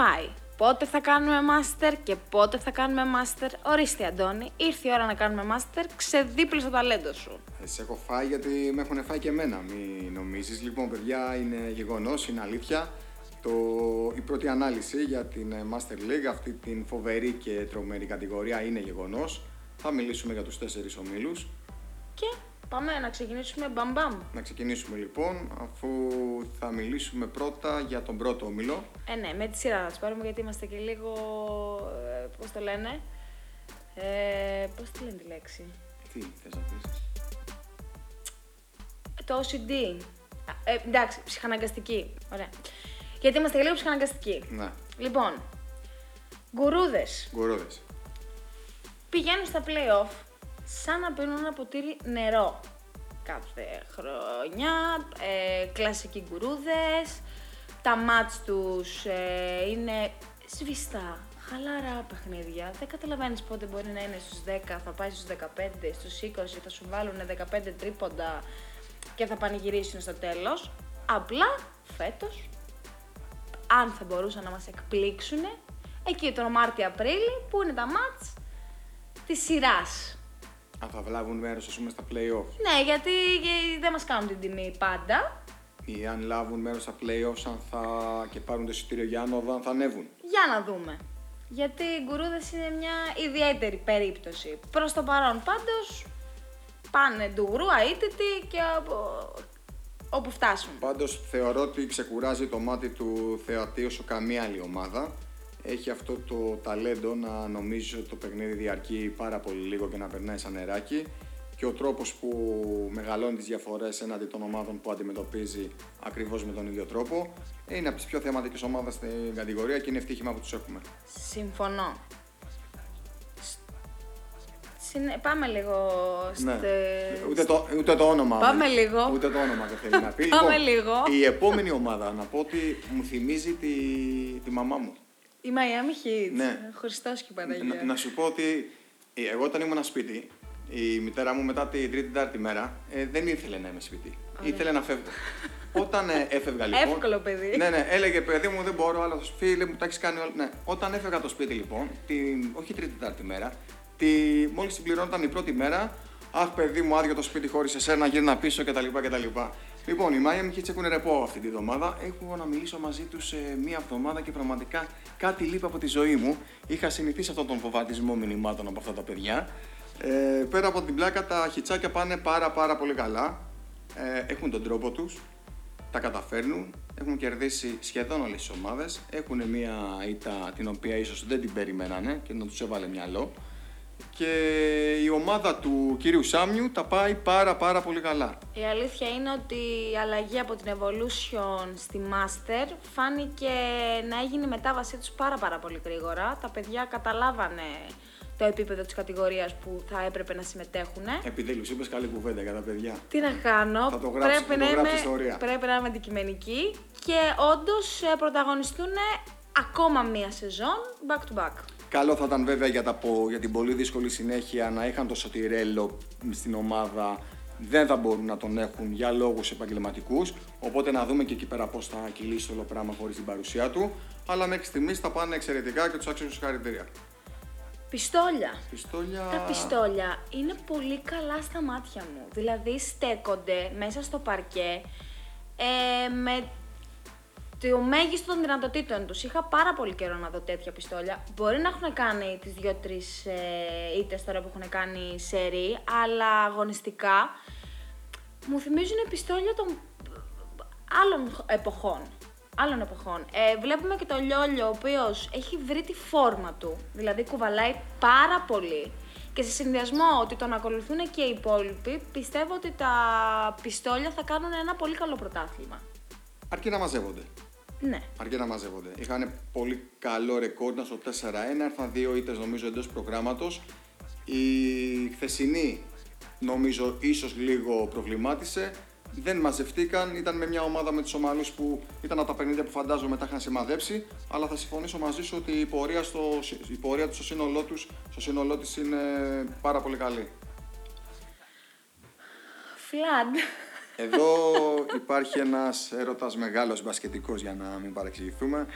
έχεις φάει. Πότε θα κάνουμε master και πότε θα κάνουμε master. Ορίστε Αντώνη, ήρθε η ώρα να κάνουμε master, ξεδίπλωσε το ταλέντο σου. Ε, Σε έχω φάει γιατί με έχουν φάει και εμένα, μην νομίζεις. Λοιπόν, παιδιά, είναι γεγονός, είναι αλήθεια. Το, η πρώτη ανάλυση για την ε, Master League, αυτή την φοβερή και τρομερή κατηγορία, είναι γεγονός. Θα μιλήσουμε για τους τέσσερις ομίλους. Και πάμε να ξεκινήσουμε μπαμ μπαμ. Να ξεκινήσουμε λοιπόν, αφού θα μιλήσουμε πρώτα για τον πρώτο όμιλο. Ε, ναι, με τη σειρά θα τις πάρουμε γιατί είμαστε και λίγο. Ε, Πώς το λένε. Ε, Πώς τη λένε τη λέξη; Τι θες να πεις; Το OCD. Α, Ε, εντάξει, ψυχαναγκαστική. Ωραία. Γιατί είμαστε και λίγο ψυχαναγκαστικοί. Ναι, Λοιπόν, γκουρούδες γκουρούδες. πηγαίνουν στα playoff σαν να πίνουν ένα ποτήρι νερό. Κάθε χρονιά, ε, κλασικοί γκουρούδες, τα μάτς τους ε, είναι σβηστά, χαλαρά παιχνίδια. Δεν καταλαβαίνεις πότε μπορεί να είναι στους 10, θα πάει στους 15, στους 20, θα σου βάλουν 15 τρίποντα και θα πανηγυρίσουν στο τέλος. Απλά φέτος, αν θα μπορούσαν να μας εκπλήξουν, εκεί τον Μάρτιο-Απρίλη που είναι τα μάτς της σειράς. Αν θα βλάβουν μέρος, ας πούμε, στα play-off. Ναι, γιατί ε, δεν μας κάνουν την τιμή πάντα. Ή αν λάβουν μέρος στα play-offs, αν θα και πάρουν το εισιτήριο για άνοδο, αν θα ανέβουν. Για να δούμε. Γιατί οι γκουρούδες είναι μια ιδιαίτερη περίπτωση. Προς το παρόν πάντως πάνε ντουγρού, αίτητοι και από... όπου φτάσουν. Πάντως θεωρώ ότι ξεκουράζει το μάτι του θεατή όσο καμία άλλη ομάδα. Έχει αυτό το ταλέντο να νομίζει ότι το παιχνίδι διαρκεί πάρα πολύ λίγο και να περνάει σαν νεράκι και ο τρόπος που μεγαλώνει τις διαφορές έναντι των ομάδων που αντιμετωπίζει ακριβώς με τον ίδιο τρόπο είναι από τις πιο θεματικές ομάδες στην κατηγορία και είναι ευτύχημα που τους έχουμε. Συμφωνώ. Συνε... Πάμε λίγο Ναι. στε- Ούτε, το, ούτε το όνομα. Πάμε δεν- λίγο. Ούτε το όνομα δεν θέλει να πει. Πάμε Λοιπόν, λίγο. Η επόμενη ομάδα, να πω ότι μου θυμίζει τη, τη μαμά μου. Η Miami Heat. Ναι. Χριστός και Παναγία. Να, να σου πω ότι ε, εγώ όταν ήμουν σπίτι, η μητέρα μου μετά την τρίτη-τετάρτη μέρα ε, δεν ήθελε να είμαι σπίτι. Ήθελε να φεύγω. όταν ε, έφευγα λοιπόν. Εύκολο παιδί. Ναι, ναι, έλεγε παιδί μου δεν μπορώ, αλλά φίλε μου τα έχεις κάνει όλα. Ναι. Όταν έφευγα από το σπίτι λοιπόν, την, όχι τρίτη-τετάρτη μέρα, τη, μόλις συμπληρώνονταν η πρώτη μέρα, Αχ, παιδί μου, άδειο το σπίτι χωρίς εσένα, γύρνα πίσω κτλ. κτλ. Λοιπόν, οι Miami Heat έχουν ρεπό αυτή τη βδομάδα. Έχω να μιλήσω μαζί τους μία εβδομάδα και πραγματικά κάτι λείπει από τη ζωή μου. Είχα συνηθίσει αυτόν τον φοβατισμό μηνυμάτων από αυτά τα παιδιά. Ε, πέρα από την πλάκα, τα χιτσάκια πάνε πάρα πάρα πολύ καλά. Ε, έχουν τον τρόπο τους, τα καταφέρνουν, έχουν κερδίσει σχεδόν όλες τις ομάδες, έχουν μια ήττα την οποία ίσως δεν την περιμένανε και να τους έβαλε μυαλό και η ομάδα του κύριου Σάμιου τα πάει πάρα πάρα πολύ καλά. Η αλήθεια είναι ότι η αλλαγή από την Evolution στη Master φάνηκε να έγινε η μετάβασή τους πάρα πάρα πολύ γρήγορα. Τα παιδιά καταλάβανε το επίπεδο της κατηγορίας που θα έπρεπε να συμμετέχουν. Επιτέλους, είπες καλή κουβέντα για τα παιδιά. Τι να κάνω, Θα το γράψεις, θα το να γράψεις είμαι, ιστορία. πρέπει να είμαι αντικειμενική και όντως ε, πρωταγωνιστούν ακόμα μία σεζόν back to back. Καλό θα ήταν βέβαια για, τα, πο- για την πολύ δύσκολη συνέχεια να είχαν το Σωτηρέλο στην ομάδα. Δεν θα μπορούν να τον έχουν για λόγους επαγγελματικούς, οπότε να δούμε και εκεί πέρα πώς θα κυλήσει όλο πράγμα χωρίς την παρουσία του. Αλλά μέχρι στιγμής θα πάνε εξαιρετικά και τους άξιζουν συγχαρητήρια. Πιστόλια. Πιστόλια... Τα πιστόλια είναι πολύ καλά στα μάτια μου. Δηλαδή στέκονται μέσα στο παρκέ ε, με το μέγιστος των δυνατοτήτων τους. Είχα πάρα πολύ καιρό να δω τέτοια πιστόλια. Μπορεί να έχουν κάνει τις δύο-τρεις ε, ήττες τώρα που έχουν κάνει σερί, αλλά αγωνιστικά μου θυμίζουν πιστόλια των άλλων εποχών. Άλλων εποχών. Ε, βλέπουμε και το Λιόλιο, ο οποίος έχει βρει τη φόρμα του. Δηλαδή κουβαλάει πάρα πολύ. Και σε συνδυασμό ότι τον ακολουθούν και οι υπόλοιποι, πιστεύω ότι τα πιστόλια θα κάνουν ένα πολύ καλό πρωτάθλημα. Αρκεί να μαζεύονται. Ναι. Αρκεί να μαζεύονται. Είχαν πολύ καλό ρεκόρ, ήταν στο 4-1, έρθαν δύο ήττες νομίζω εντός προγράμματος. Η χθεσινή νομίζω ίσως λίγο προβλημάτισε. Δεν μαζευτήκαν, ήταν με μια ομάδα με τους Ομαλούς που ήταν από τα 50 που φαντάζομαι τα είχαν σημαδέψει, αλλά θα συμφωνήσω μαζί σου ότι η πορεία, στο, η πορεία τους στο σύνολό τους, στο σύνολό της είναι πάρα πολύ καλή. Φλαντ. Εδώ υπάρχει ένας έρωτας μεγάλος μπασκετικός για να μην παρεξηγηθούμε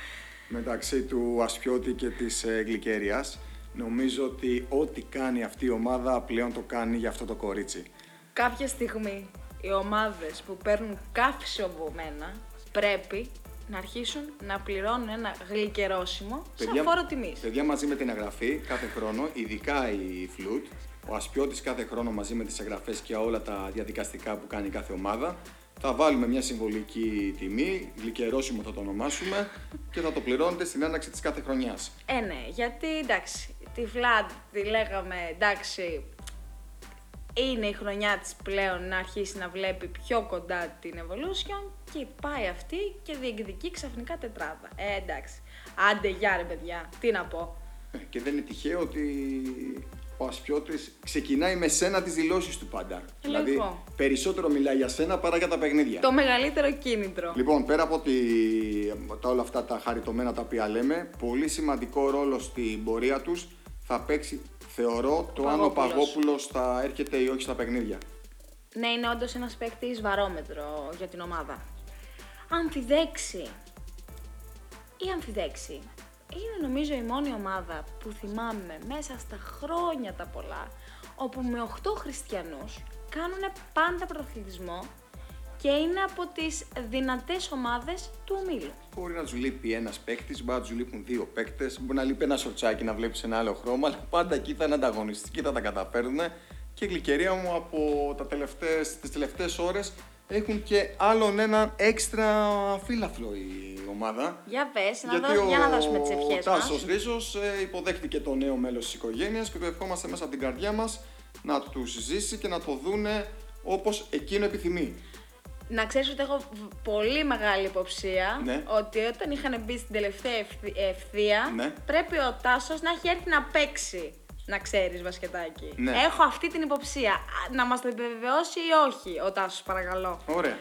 μεταξύ του Ασπιώτη και της ε, Γλυκέριας. Νομίζω ότι ό,τι κάνει αυτή η ομάδα πλέον το κάνει για αυτό το κορίτσι. Κάποια στιγμή οι ομάδες που παίρνουν καύσιο από μένα πρέπει να αρχίσουν να πληρώνουν ένα γλυκερόσιμο σαν φόρο τιμής. Παιδιά μαζί με την εγγραφή κάθε χρόνο, ειδικά η Φλουτ, ο Ασπιώτης κάθε χρόνο μαζί με τις εγγραφές και όλα τα διαδικαστικά που κάνει κάθε ομάδα, θα βάλουμε μια συμβολική τιμή, γλυκερόσιμο θα το ονομάσουμε και θα το πληρώνετε στην έναρξη της κάθε χρονιάς. Ε, ναι, γιατί εντάξει, τη Vlad τη λέγαμε εντάξει, είναι η χρονιά της πλέον να αρχίσει να βλέπει πιο κοντά την Evolution και πάει αυτή και διεκδικεί ξαφνικά τετράδα. Ε, εντάξει. Άντε, γεια ρε παιδιά, τι να πω. Ε, Και δεν είναι τυχαίο ότι ο Ασπιώτης ξεκινάει με σένα τις δηλώσεις του πάντα. Δηλαδή Λοιπόν. περισσότερο μιλάει για σένα παρά για τα παιχνίδια. Το μεγαλύτερο κίνητρο. Λοιπόν, πέρα από τη, τα όλα αυτά τα χαριτωμένα τα οποία λέμε, πολύ σημαντικό ρόλο στην πορεία τους θα παίξει, θεωρώ, το αν ο Παγόπουλος. Παγόπουλος θα έρχεται ή όχι στα παιχνίδια. Ναι, είναι όντως ένας παίκτης βαρόμετρο για την ομάδα. Αμφιδέξει ή αμφιδέξει. Είναι νομίζω η μόνη ομάδα που θυμάμαι μέσα στα χρόνια τα πολλά, όπου με 8 χριστιανούς κάνουν πάντα πρωταθλητισμό και είναι από τις δυνατές ομάδες του ομίλου. Μπορεί να τους λείπει ένας παίκτης, μπορεί να τους λείπουν δύο παίκτες, μπορεί να λείπει ένα σορτσάκι να βλέπεις ένα άλλο χρώμα, αλλά πάντα εκεί θα είναι ανταγωνιστικοί, θα τα καταφέρουν. Και η γλυκερία μου από τα τελευταίες, τις τελευταίες ώρες έχουν και άλλον έναν έξτρα φύλαθλο η ομάδα. Για πες, να δω- για να δώσουμε τις ευχές ο μας. Τάσος Ρίζος ε, υποδέχτηκε το νέο μέλος της οικογένειας και το ευχόμαστε μέσα από την καρδιά μας να τους ζήσει και να το δούνε όπως εκείνο επιθυμεί. Να ξέρεις ότι έχω β- πολύ μεγάλη υποψία Ναι. ότι όταν είχαν μπει στην τελευταία ευθύ- ευθεία Ναι. πρέπει ο Τάσος να έχει έρθει να παίξει. Να ξέρεις μπασκετάκι. Ναι. Έχω αυτή την υποψία. Α, Να μας το επιβεβαιώσει ή όχι ο Τάσος παρακαλώ. Ωραία.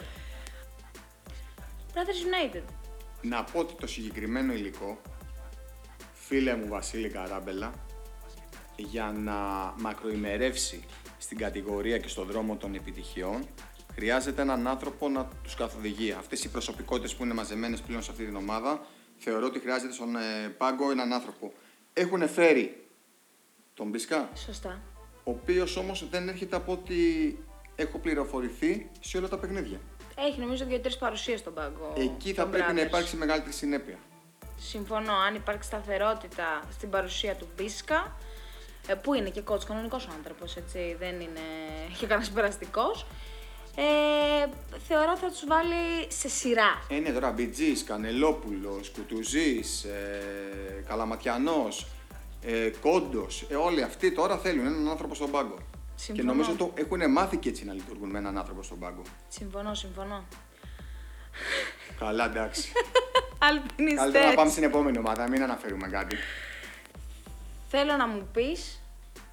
Brothers United. Να πω ότι το συγκεκριμένο υλικό, φίλε μου Βασίλη Καράμπελα, για να μακροημερεύσει στην κατηγορία και στον δρόμο των επιτυχιών, χρειάζεται έναν άνθρωπο να τους καθοδηγεί. Αυτές οι προσωπικότητες που είναι μαζεμένες πλέον σε αυτή την ομάδα, θεωρώ ότι χρειάζεται στον ε, πάγκο έναν άνθρωπο. Έχουν φέρει τον Μπισκά, Σωστά. ο οποίος όμως δεν έρχεται από ό,τι έχω πληροφορηθεί σε όλα τα παιχνίδια. Έχει νομίζω δύο-τρεις παρουσίες στον πάγκο. Εκεί θα των πρέπει να Brothers. υπάρξει μεγαλύτερη συνέπεια. Συμφωνώ. Αν υπάρξει σταθερότητα στην παρουσία του Μπίσκα, ε, που είναι και κότσο κανονικός άνθρωπος, έτσι, δεν είναι και κανένας περαστικός. Ε, θεωρώ θα τους βάλει σε σειρά. Ε, ναι, τώρα Μπιτζής, Κανελόπουλος, Κουτουζής, ε, Καλαματιανός, ε, Κόντος, ε, όλοι αυτοί τώρα θέλουν έναν άνθρωπο στον πάγκο. Συμφωνώ. Και νομίζω το έχουν μάθει και έτσι να λειτουργούν με έναν άνθρωπο στον πάγκο. Συμφωνώ, συμφωνώ. Καλά, εντάξει. Αλπινιστές. Καλύτερα να πάμε στην επόμενη ομάδα, μην αναφέρουμε κάτι. Θέλω να μου πεις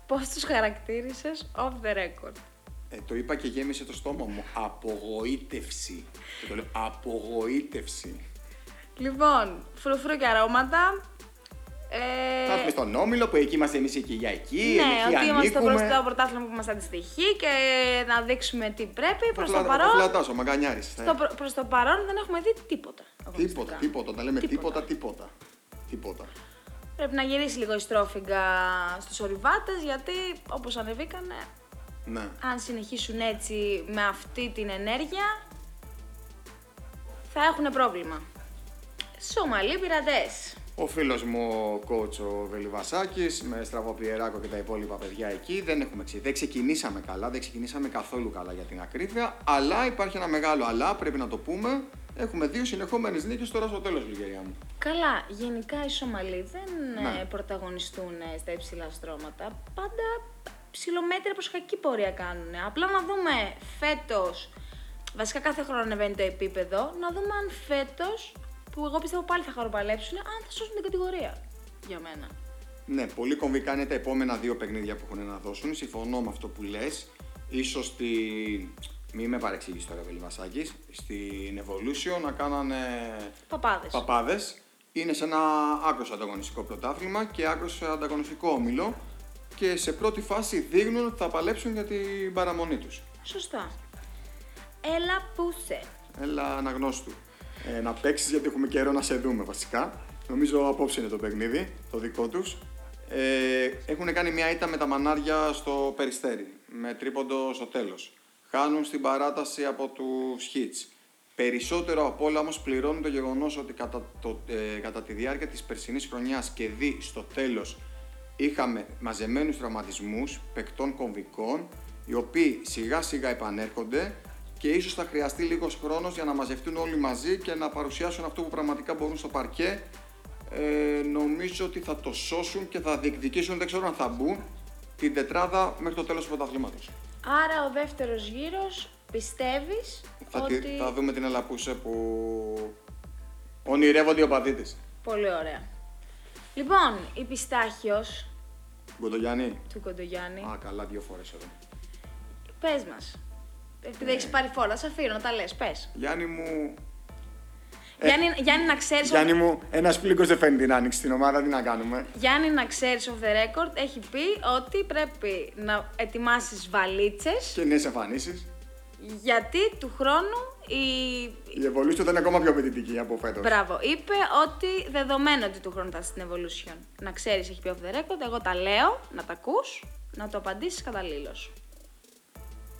πώς τους χαρακτήρισες off the record. Ε, το είπα και γέμισε το στόμα μου. Απογοήτευση. Και το λέω απογοήτευση. Λοιπόν, φρουφρού και αρώματα. Ε, Θα έρθουμε στον Όμιλο που εκεί είμαστε εμείς εκεί για εκεί. ναι, εκεί ότι είμαστε ανήκουμε. προς το πρωτάθλημα που μας αντιστοιχεί και να δείξουμε τι πρέπει. Θα Προς το φλα- θα παρόν, φλατάσω, μαγκανιάρης. θα στο, προ- προς το παρόν δεν έχουμε δει τίποτα. Τίποτα, αγωνιστικά. τίποτα. Τα λέμε Τίποτα. τίποτα, τίποτα. Τίποτα. Πρέπει να γυρίσει λίγο η στρόφιγγα στους ορειβάτες γιατί όπως ανεβήκανε, Ναι. αν συνεχίσουν έτσι με αυτή την ενέργεια, θα έχουν πρόβλημα. Σομαλοί πειρατές. Ο φίλος μου ο coach ο Βελιβασάκης με Στραβοπιεράκο και τα υπόλοιπα παιδιά εκεί δεν έχουμε ξε... Δεν ξεκινήσαμε καλά, δεν ξεκινήσαμε καθόλου καλά για την ακρίβεια. Αλλά υπάρχει ένα μεγάλο αλλά, πρέπει να το πούμε. Έχουμε δύο συνεχόμενες νίκες τώρα στο τέλος, Λιγερία μου. Καλά, γενικά οι Σομαλοί δεν Ναι. ε, πρωταγωνιστούν ε, στα υψηλά στρώματα. Πάντα ψηλομέτρια προς κακή πορεία κάνουν. Απλά να δούμε φέτος, βασικά κάθε χρόνο ανεβαίνει το επίπεδο, να δούμε αν φέτος, που εγώ πιστεύω πάλι θα χαροπαλέψουν, αν θα σώσουν την κατηγορία. Για μένα. Ναι, πολύ κομβικά είναι τα επόμενα δύο παιχνίδια που έχουν να δώσουν. Συμφωνώ με αυτό που λες. σω στη. Μη με παρεξηγήσεις τώρα, Βελιβασάκη. Στην Evolution να κάνανε Παπάδες. παπάδες. Είναι σε ένα άκρος ανταγωνιστικό πρωτάθλημα και άκρος ανταγωνιστικό όμιλο. Και σε πρώτη φάση δείχνουν ότι θα παλέψουν για την παραμονή τους. Σωστά. Έλα πούσε. Έλα αναγνώστου. Ε, να παίξεις γιατί έχουμε καιρό να σε δούμε βασικά. Νομίζω απόψε είναι το παιχνίδι, το δικό τους. Ε, έχουν κάνει μια ήττα με τα μανάρια στο Περιστέρι, με τρίποντο στο τέλος. Χάνουν στην παράταση από τους Hits. Περισσότερο από όλα όμως πληρώνουν το γεγονός ότι κατά, το, ε, κατά τη διάρκεια της περσινής χρονιάς και δι στο τέλος είχαμε μαζεμένους τραυματισμούς παικτών κομβικών οι οποίοι σιγά σιγά επανέρχονται και ίσως θα χρειαστεί λίγος χρόνος για να μαζευτούν όλοι μαζί και να παρουσιάσουν αυτό που πραγματικά μπορούν στο παρκέ ε, νομίζω ότι θα το σώσουν και θα διεκδικήσουν, δεν ξέρω αν θα μπουν, την τετράδα μέχρι το τέλος του πρωταθλήματος. Άρα ο δεύτερος γύρος πιστεύεις Θα, ότι... τη- θα δούμε την Ελαπούσε που ονειρεύονται οι οπαδοί της. Πολύ ωραία. Λοιπόν, η Πιστάχιος Γκοντογιάννη. του Κοντογιάννη, Α, καλά, δύο φορές εδώ. πες μας. Επειδή Ναι. έχεις πάρει φόρα, σε αφήνω να τα λες, πες. Γιάννη μου, Γιάννη, Γιάννη, να ξέρεις, Ε, Γιάννη μου, ένας πλήκος δεν φαίνεται την άνοιξη στην ομάδα, τι να κάνουμε. Γιάννη, να ξέρεις off the record, έχει πει ότι πρέπει να ετοιμάσεις βαλίτσες Και νέες εμφανίσεις. γιατί του χρόνου η... Η Evolution θα είναι ακόμα πιο απαιτητική από φέτος. Μπράβο, είπε ότι δεδομένο ότι του χρόνου θα είσαι στην Evolution. Να ξέρεις, έχει πει off the record, εγώ τα λέω, να τα ακούς, να το απαντήσεις καταλήλως.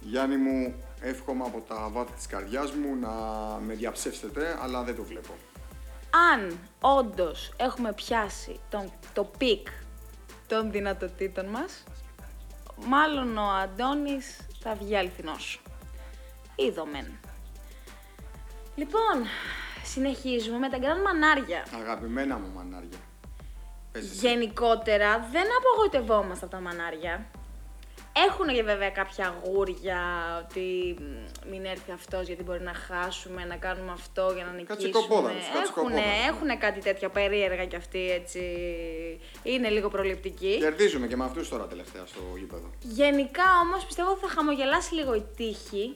Γιάννη μου, εύχομαι από τα βάθη της καρδιάς μου να με διαψεύσετε, αλλά δεν το βλέπω. αν όντως έχουμε πιάσει τον, το peak των δυνατοτήτων μας, μάλλον ο Αντώνης θα βγει αληθινός. Είδομεν. Λοιπόν, συνεχίζουμε με τα γκραν μανάρια. Αγαπημένα μου μανάρια. Πες εσύ. Γενικότερα δεν απογοητευόμαστε από τα μανάρια. Έχουν και βέβαια κάποια γούρια ότι μ, μην έρθει αυτός γιατί μπορεί να χάσουμε, να κάνουμε αυτό για να νικήσουμε. Κατσικοπόδαρους, Έχουν, κατσικοπόδαρους, ναι. έχουν κάτι τέτοια περίεργα κι αυτοί έτσι. Είναι λίγο προληπτικοί. Κερδίζουμε και με αυτούς τώρα τελευταία στο γήπεδο. Γενικά όμως πιστεύω ότι θα χαμογελάσει λίγο η τύχη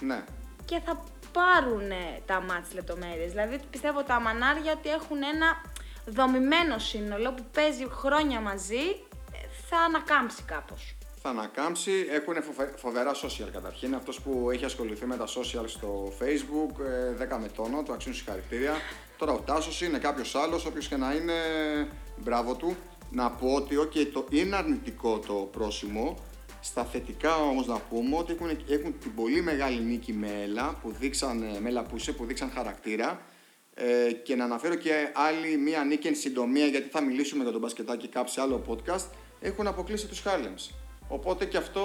Ναι. και θα πάρουν τα μάτς λεπτομέρειες. Δηλαδή πιστεύω τα μανάρια ότι έχουν ένα δομημένο σύνολο που παίζει χρόνια μαζί, ε, θα ανακάμψει κάπως. Θα ανακάμψει, έχουν φοβε- φοβερά social καταρχήν. Αυτός που έχει ασχοληθεί με τα social στο facebook, ε, 10 με τόνο, του αξίζουν συγχαρητήρια. Τώρα ο Τάσος είναι κάποιος άλλος, όποιος και να είναι, μπράβο του. Να πω ότι okay, το είναι αρνητικό το πρόσημο, στα θετικά όμως να πούμε ότι έχουν, έχουν την πολύ μεγάλη νίκη με Έλα, που δείξαν, ε, με Λαπούσε, που δείξαν χαρακτήρα. Ε, και να αναφέρω και άλλη μία νίκη εν συντομία, γιατί θα μιλήσουμε για τον μπασκετάκι κάπου σε άλλο podcast. Έχουν αποκλείσει τους Harlems. Οπότε και αυτό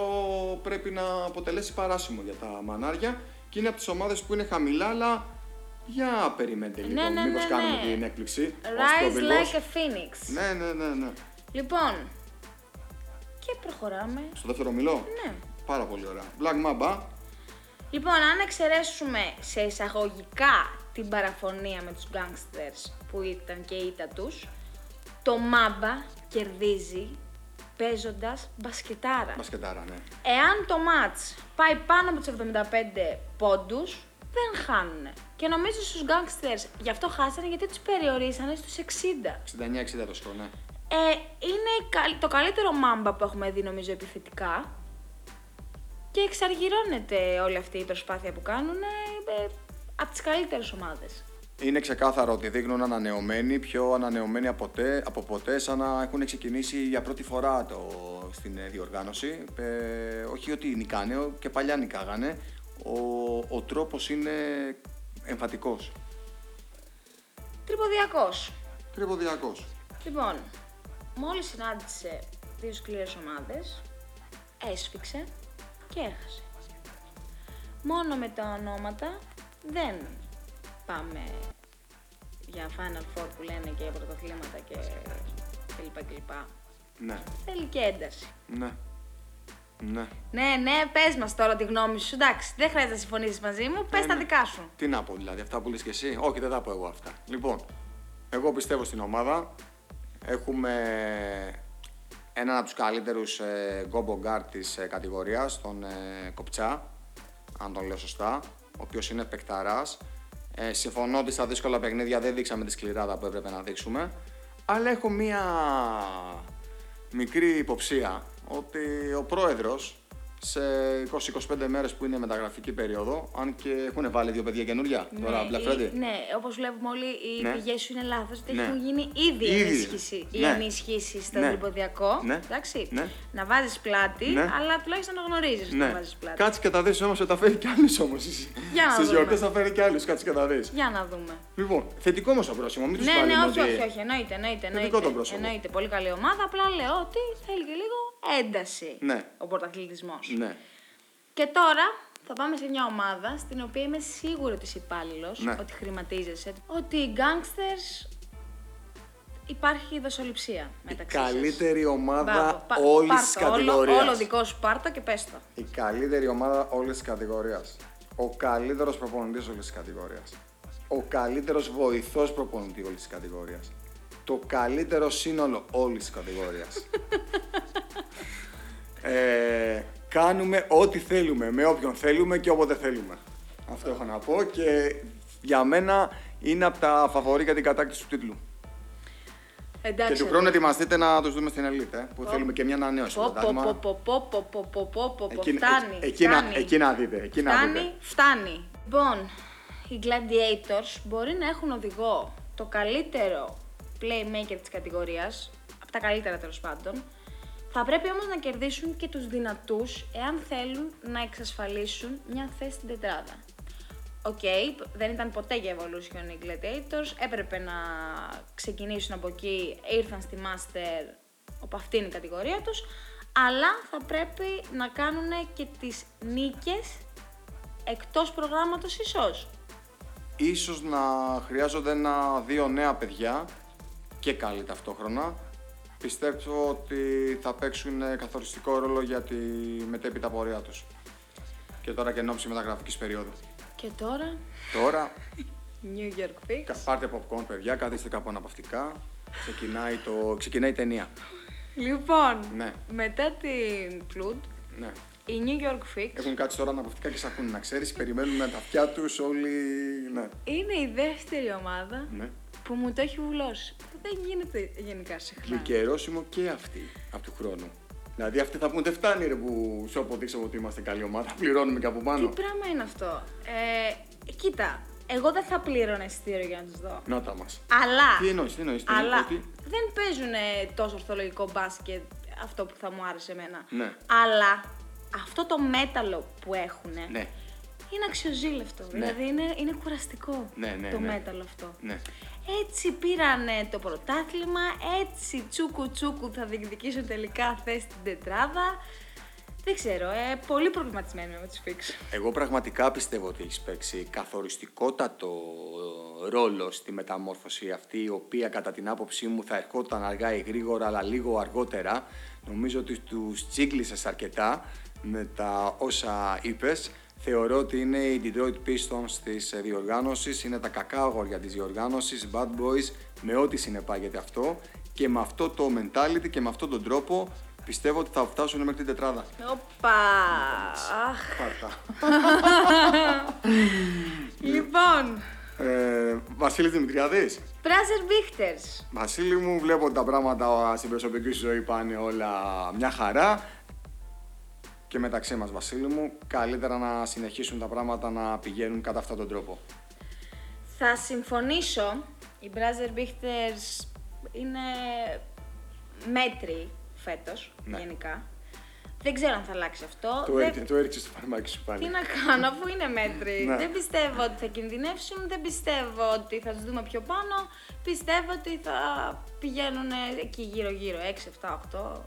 πρέπει να αποτελέσει παράσημο για τα μανάρια και είναι από τις ομάδες που είναι χαμηλά, αλλά για περιμένετε λίγο, Ναι, ναι, μήπως ναι, κάνουμε ναι. την έκπληξη. ως Rise προβιλός. like a phoenix. Ναι, ναι, ναι, ναι. Λοιπόν, και προχωράμε. Στο δεύτερο μιλό. Ναι. Πάρα πολύ ωραία. Black Mamba. Λοιπόν, αν εξαιρέσουμε σε εισαγωγικά την παραφωνία με τους gangsters που ήταν και η ήττα τους, το Mamba κερδίζει παίζοντας μπασκετάρα. Μπασκετάρα, ναι. Εάν το μάτς πάει πάνω από τους 75 πόντους, δεν χάνουν. Και νομίζω στους gangsters γι' αυτό χάσανε γιατί τους περιορίσανε στους 60. 69-60 το σκορ, ναι. Ε, είναι η καλ- το καλύτερο μάμπα που έχουμε δει νομίζω επιθετικά και εξαργυρώνεται όλη αυτή η προσπάθεια που κάνουν ε, από τις καλύτερες ομάδες. Είναι ξεκάθαρο ότι δείχνουν ανανεωμένοι, πιο ανανεωμένοι από, τε- από ποτέ, σαν να έχουν ξεκινήσει για πρώτη φορά το, στην ε, διοργάνωση. Ε, όχι ότι νικάνε, ο- και παλιά νικάγανε. Ο, ο τρόπος είναι εμφατικός. Τριποδιακός. Τριβοδιακός. Λοιπόν, μόλις συνάντησε δύο σκληρές ομάδες, έσφιξε και έχασε. Μόνο με τα ονόματα δεν πάμε για Final Four που λένε και πρωταθλήματα και κλπ. κλπ. Ναι, Θέλει και ένταση. ναι, ναι. Ναι, ναι, πες μας τώρα τη γνώμη σου. Εντάξει, δεν χρειάζεται να συμφωνήσεις μαζί μου, πες Ναι, τα ναι. δικά σου. Τι να πω δηλαδή, αυτά που λες και εσύ. Όχι, δεν τα πω εγώ αυτά. Λοιπόν, εγώ πιστεύω στην ομάδα. Έχουμε έναν από τους καλύτερους ε, combo guard της ε, κατηγορίας, τον ε, Κοπτσά, αν τον λέω σωστά, ο οποίος είναι παικταράς. Ε, συμφωνώ ότι στα δύσκολα παιχνίδια δεν δείξαμε τη σκληράδα που έπρεπε να δείξουμε, αλλά έχω μία μικρή υποψία ότι ο πρόεδρος σε 20-25 μέρες που είναι μεταγραφική περίοδο. Αν και έχουν βάλει δύο παιδιά καινούρια τώρα, Black οι- Friday. ναι, όπως βλέπουμε όλοι, οι Ναι. πηγές σου είναι λάθος. Ότι Ναι. έχουν γίνει ήδη, Ήδη. ενίσχυση, οι Ναι. ενισχύσει στο Ναι. τριποδιακό. Ναι. Εντάξει. Ναι. Να βάζεις πλάτη, Ναι. αλλά τουλάχιστον να γνωρίζεις ότι Ναι. βάζεις πλάτη. Κάτσε και τα δεις όμως, θα φέρει κι άλλου όμως. Για να Στις δούμε. γιορτές θα φέρει κι άλλου, κάτσε και τα δεις. Για να δούμε. Λοιπόν, θετικό όμως το πρόσημο, μην τους Ναι, πάλι ναι, όχι, ότι... όχι, όχι, εννοείται, εννοείται. Θετικό εννοείται. το πρόσωπο. Εννοείται, πολύ καλή ομάδα. Απλά λέω ότι θέλει και λίγο ένταση Ναι. ο πρωταθλητισμός. Ναι. Και τώρα θα πάμε σε μια ομάδα στην οποία είμαι σίγουρη ότι είσαι υπάλληλος, Ναι. ότι χρηματίζεσαι, ότι οι gangsters υπάρχει δοσοληψία Η μεταξύ σας. καλύτερη ομάδα Μπράβο, πα- όλης πάρ' της το, όλο, κατηγορίας. όλο δικό σου πάρτο και πες το. Η καλύτερη ομάδα όλης της κατηγορίας. Ο καλύτερος προπονητής όλης της κατηγορίας. Ο καλύτερος βοηθός προπονητή όλης της κατηγορίας. Το καλύτερο σύνολο όλης της κατηγορίας. ε, κάνουμε ό,τι θέλουμε, με όποιον θέλουμε και όποτε θέλουμε. Αυτό έχω να πω και για μένα είναι από τα φαβορή για την κατάκτηση του τίτλου. Εντάξει, και του χρόνου ετοιμαστείτε να τους δούμε στην Ελίτα. Που oh. θέλουμε και μια ανανέωση. Πω, πω, Φτάνει. Ε, Εκεί να δείτε. Φτάνει, φτάνει. Λοιπόν, οι Gladiators μπορεί να έχουν οδηγό το καλύτερο playmaker της κατηγορίας, από τα καλύτερα τέλος πάντων, θα πρέπει όμως να κερδίσουν και τους δυνατούς εάν θέλουν να εξασφαλίσουν μια θέση στην τετράδα. Οκ, δεν ήταν ποτέ για Evolution οι Gladiators, έπρεπε να ξεκινήσουν από εκεί, ήρθαν στη Master, όπου αυτή είναι η κατηγορία τους, αλλά θα πρέπει να κάνουν και τις νίκες εκτός προγράμματος ίσως. Ίσως να χρειάζονται ένα-δύο νέα παιδιά και καλή ταυτόχρονα. Πιστεύω ότι θα παίξουν καθοριστικό ρόλο για τη μετέπειτα πορεία τους. Και τώρα και εν ώψη μεταγραφικής περίοδου. Και τώρα, Τώρα, New York Fix. κα- πάρτε popcorn παιδιά, καθίστε κάπου αναπαυτικά. Ξεκινάει, το... Ξεκινάει η ταινία. Λοιπόν, Ναι. μετά την Flood, Ναι. η New York Fix Έχουν κάτσει τώρα αναπαυτικά και σ' ακούνε, να ξέρεις, περιμένουν τα αυτιά τους όλοι... Ναι. είναι η δεύτερη ομάδα ναι. Που μου το έχει βουλώσει. Δεν γίνεται γενικά συχνά. Λυκερόσιμο και αυτοί από του χρόνου. Δηλαδή αυτοί θα πούν δεν φτάνει ρε που σου αποδείξαμε ότι είμαστε καλή ομάδα, πληρώνουμε και από Τι πάνω. πράγμα είναι αυτό. Ε, κοίτα, εγώ δεν θα πλήρωνα εισιτήριο για να τους δω. Να τα μας. Αλλά, Τι εννοείς, τι εννοείς, τι αλλά εννοείς, ότι... δεν παίζουν τόσο ορθολογικό μπάσκετ αυτό που θα μου άρεσε εμένα. Ναι. Αλλά αυτό το μέταλλο που έχουν Ναι, είναι αξιοζήλευτο. Δηλαδή είναι, είναι κουραστικό Ναι, ναι, το ναι. μέταλλο αυτό. ναι. Έτσι πήρανε το πρωτάθλημα, έτσι τσούκου τσούκου θα διεκδικήσουν τελικά θέση στην τετράδα. Δεν ξέρω, ε, πολύ προβληματισμένη είμαι με τους Φίξ. Εγώ πραγματικά πιστεύω ότι έχεις παίξει καθοριστικότατο ε, ρόλο στη μεταμόρφωση αυτή, η οποία κατά την άποψή μου θα ερχόταν αργά ή γρήγορα, αλλά λίγο αργότερα. Νομίζω ότι τους τσίγκλισες αρκετά με τα όσα είπες. Θεωρώ ότι είναι οι Detroit Pistons της ε, διοργάνωσης, είναι τα κακά αγόρια της διοργάνωσης, bad boys, με ό,τι συνεπάγεται αυτό. Και με αυτό το mentality και με αυτόν τον τρόπο πιστεύω ότι θα φτάσουν μέχρι την τετράδα. Όπα! Αχ. Πάρτα. Λοιπόν, Ε, Βασίλης Δημητριάδης. Πράζερ Βίχτερς. Βασίλη μου, βλέπω ότι τα πράγματα στην προσωπική σου ζωή πάνε όλα μια χαρά. Και μεταξύ μας, Βασίλη μου, καλύτερα να συνεχίσουν τα πράγματα να πηγαίνουν κατά αυτόν τον τρόπο. Θα συμφωνήσω. Οι Μπράζερ Βίχτερς είναι μέτριοι φέτος, Ναι. γενικά. Δεν ξέρω αν θα αλλάξει αυτό. Το, Δεν- έριξε, το έριξες το φαρμάκι σου πάλι. Τι να κάνω, αφού είναι μέτριοι. Ναι. Δεν πιστεύω ότι θα κινδυνεύσουν, δεν πιστεύω ότι θα τους δούμε πιο πάνω. Πιστεύω ότι θα πηγαίνουν εκεί γύρω-γύρω, 6, 7, 8.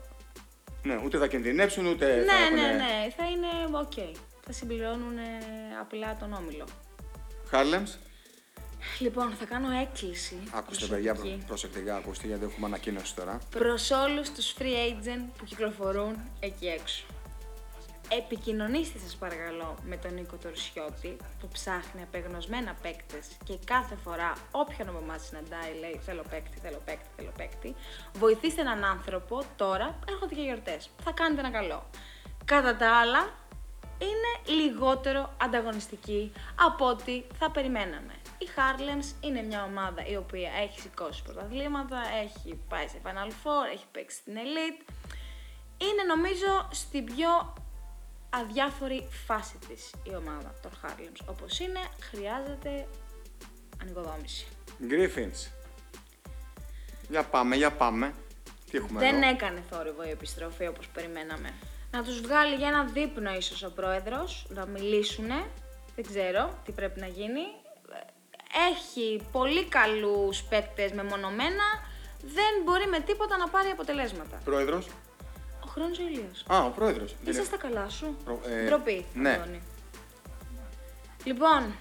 Ναι, ούτε θα κινδυνεύσουν, ούτε θα ναι, έχουν... ναι, ναι, θα είναι οκ. Θα συμπληρώνουν ε, απλά τον όμιλο. Χάρλεμς, Λοιπόν, θα κάνω έκκληση. άκουστε παιδιά, προσωπική. προ- προσεκτικά, ακούστε γιατί έχουμε ανακοίνωση τώρα. προς όλους τους free agent που κυκλοφορούν εκεί έξω. Επικοινωνήστε σας παρακαλώ με τον Νίκο Τορσιώτη που ψάχνει απεγνωσμένα παίκτες και κάθε φορά όποιον από εμάς συναντάει λέει θέλω παίκτη, θέλω παίκτη, θέλω παίκτη. Βοηθήστε έναν άνθρωπο τώρα, έρχονται και γιορτές, θα κάνετε ένα καλό. Κατά τα άλλα, είναι λιγότερο ανταγωνιστική από ό,τι θα περιμέναμε. Η Harlems είναι μια ομάδα η οποία έχει σηκώσει πρωταθλήματα, έχει πάει σε Final Four, έχει παίξει στην Elite. Είναι νομίζω στην πιο αδιάφορη φάση της η ομάδα των Harlems. Όπως είναι, χρειάζεται ανοικοδόμηση. Griffins. Για πάμε, για πάμε. Τι έχουμε Δεν εδώ; έκανε θόρυβο η επιστροφή όπως περιμέναμε. Να τους βγάλει για ένα δείπνο ίσως ο πρόεδρος, να μιλήσουνε. Δεν ξέρω τι πρέπει να γίνει. Έχει πολύ καλούς παίκτες μεμονωμένα. Δεν μπορεί με τίποτα να πάρει αποτελέσματα. Πρόεδρος. Ο χρόνος ο Ηλίας. Α, ο πρόεδρος. Είσαι στα καλά σου. Προ- ε, Ντροπή, ναι. Αντώνη. Λοιπόν,